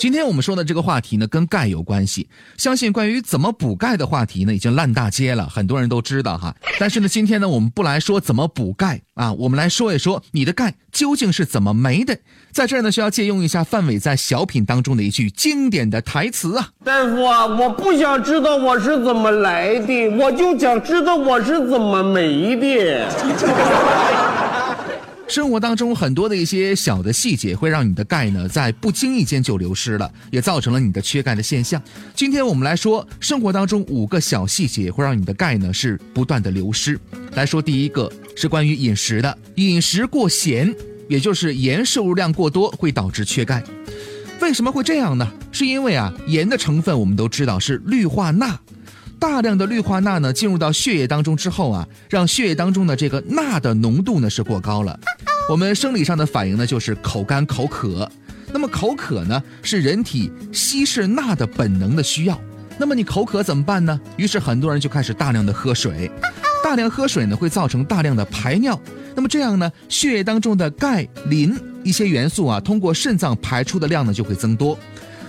今天我们说的这个话题呢，跟钙有关系。相信关于怎么补钙的话题呢，已经烂大街了，很多人都知道哈。但是呢，今天呢，我们不来说怎么补钙啊，我们来说一说你的钙究竟是怎么没的。在这儿呢，需要借用一下范伟在小品当中的一句经典的台词啊：大夫啊，我不想知道我是怎么来的，我就想知道我是怎么没的。生活当中很多的一些小的细节，会让你的钙呢在不经意间就流失了，也造成了你的缺钙的现象。今天我们来说生活当中五个小细节，会让你的钙呢是不断的流失。来说第一个是关于饮食的，饮食过咸，也就是盐摄入量过多，会导致缺钙。为什么会这样呢？是因为啊盐的成分我们都知道是氯化钠。大量的氯化钠呢进入到血液当中之后啊，让血液当中的这个钠的浓度呢是过高了。我们生理上的反应呢就是口干口渴。那么口渴呢是人体稀释钠的本能的需要。那么你口渴怎么办呢？于是很多人就开始大量的喝水。大量喝水呢会造成大量的排尿。那么这样呢，血液当中的钙、磷一些元素啊，通过肾脏排出的量呢就会增多。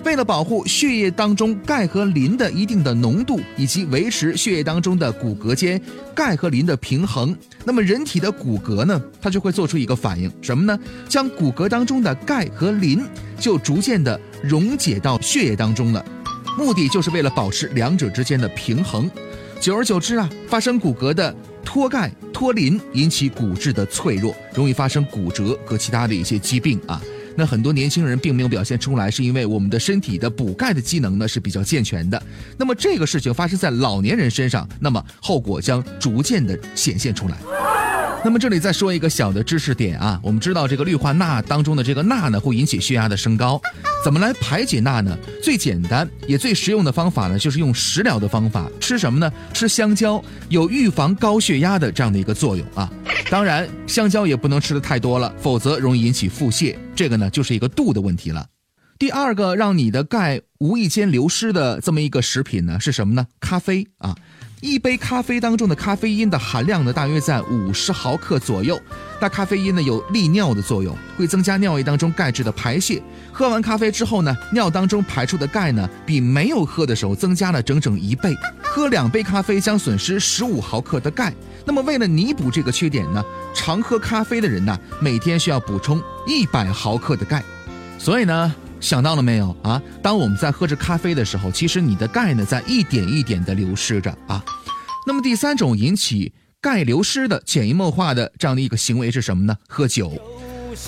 为了保护血液当中钙和磷的一定的浓度，以及维持血液当中的骨骼间钙和磷的平衡，那么人体的骨骼呢，它就会做出一个反应，什么呢？将骨骼当中的钙和磷就逐渐的溶解到血液当中了，目的就是为了保持两者之间的平衡。久而久之啊，发生骨骼的脱钙脱磷，引起骨质的脆弱，容易发生骨折和其他的一些疾病啊。那很多年轻人并没有表现出来，是因为我们的身体的补钙的机能呢是比较健全的。那么这个事情发生在老年人身上，那么后果将逐渐的显现出来。那么这里再说一个小的知识点啊，我们知道这个氯化钠当中的这个钠呢会引起血压的升高，怎么来排解钠呢？最简单也最实用的方法呢就是用食疗的方法，吃什么呢？吃香蕉，有预防高血压的这样的一个作用啊。当然，香蕉也不能吃的太多了，否则容易引起腹泻。这个呢，就是一个度的问题了。第二个让你的钙无意间流失的这么一个食品呢，是什么呢？咖啡啊。一杯咖啡当中的咖啡因的含量呢，大约在五十毫克左右。那咖啡因呢，有利尿的作用，会增加尿液当中钙质的排泄。喝完咖啡之后呢，尿当中排出的钙呢，比没有喝的时候增加了整整一倍。喝两杯咖啡将损失十五毫克的钙。那么为了弥补这个缺点呢，常喝咖啡的人呢，每天需要补充一百毫克的钙。所以呢。想到了没有啊？当我们在喝着咖啡的时候，其实你的钙呢在一点一点的流失着啊。那么第三种引起钙流失的潜移默化的这样的一个行为是什么呢？喝酒。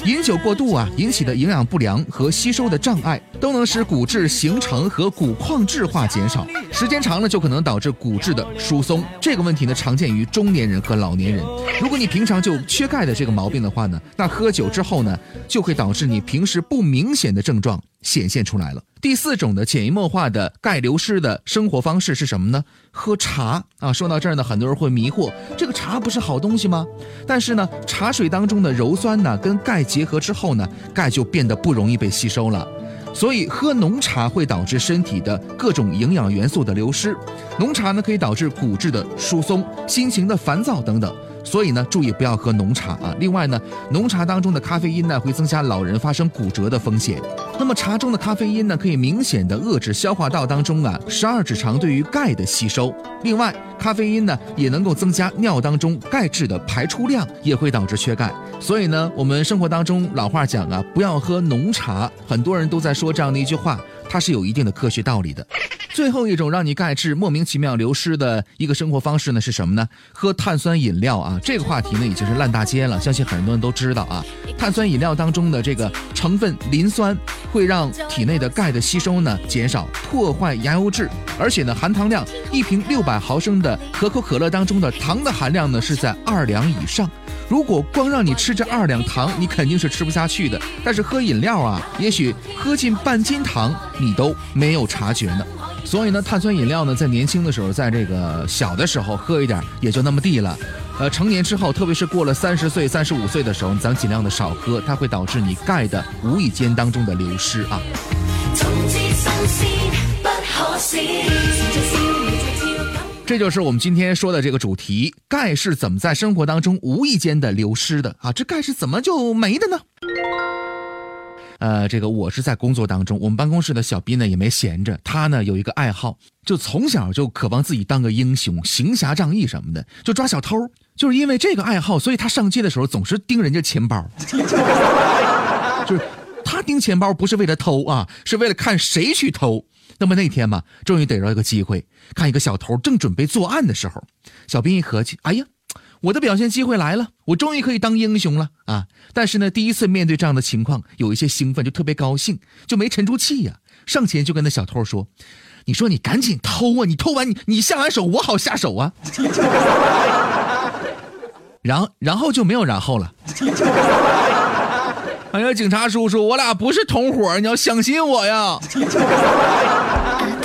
饮酒过度啊，引起的营养不良和吸收的障碍，都能使骨质形成和骨矿质化减少，时间长了就可能导致骨质的疏松。这个问题呢，常见于中年人和老年人。如果你平常就缺钙的这个毛病的话呢，那喝酒之后呢，就会导致你平时不明显的症状。显现出来了。第四种的潜移默化的钙流失的生活方式是什么呢？喝茶啊。说到这儿呢，很多人会迷惑，这个茶不是好东西吗？但是呢，茶水当中的鞣酸呢，跟钙结合之后呢，钙就变得不容易被吸收了。所以喝浓茶会导致身体的各种营养元素的流失。浓茶呢，可以导致骨质的疏松、心情的烦躁等等。所以呢，注意不要喝浓茶啊。另外呢，浓茶当中的咖啡因呢，会增加老人发生骨折的风险。那么茶中的咖啡因呢，可以明显的遏制消化道当中啊十二指肠对于钙的吸收。另外，咖啡因呢，也能够增加尿当中钙质的排出量，也会导致缺钙。所以呢，我们生活当中老话讲啊，不要喝浓茶。很多人都在说这样的一句话，它是有一定的科学道理的。最后一种让你钙质莫名其妙流失的一个生活方式呢是什么呢？喝碳酸饮料啊！这个话题呢已经是烂大街了，相信很多人都知道啊。碳酸饮料当中的这个成分磷酸会让体内的钙的吸收呢减少，破坏牙釉质，而且呢含糖量，一瓶六百毫升的可口可乐当中的糖的含量呢是在二两以上。如果光让你吃这二两糖，你肯定是吃不下去的。但是喝饮料啊，也许喝进半斤糖你都没有察觉呢。所以呢，碳酸饮料呢，在年轻的时候，在这个小的时候喝一点也就那么地了。呃，成年之后，特别是过了三十岁、三十五岁的时候，咱尽量的少喝，它会导致你钙的无意间当中的流失啊。这就是我们今天说的这个主题：钙是怎么在生活当中无意间的流失的啊？这钙是怎么就没的呢？呃，这个我是在工作当中，我们办公室的小斌呢也没闲着，他呢有一个爱好，就从小就渴望自己当个英雄，行侠仗义什么的，就抓小偷。就是因为这个爱好，所以他上街的时候总是盯人家钱包，就是他盯钱包不是为了偷啊，是为了看谁去偷。那么那天嘛，终于逮着一个机会，看一个小偷正准备作案的时候，小兵一合计，哎呀，我的表现机会来了，我终于可以当英雄了啊！但是呢，第一次面对这样的情况，有一些兴奋，就特别高兴，就没沉住气呀，上前就跟那小偷说：“你说你赶紧偷啊，你偷完你你下完手，我好下手啊。”然然后就没有然后了。哎呀，警察叔叔，我俩不是同伙，你要相信我呀。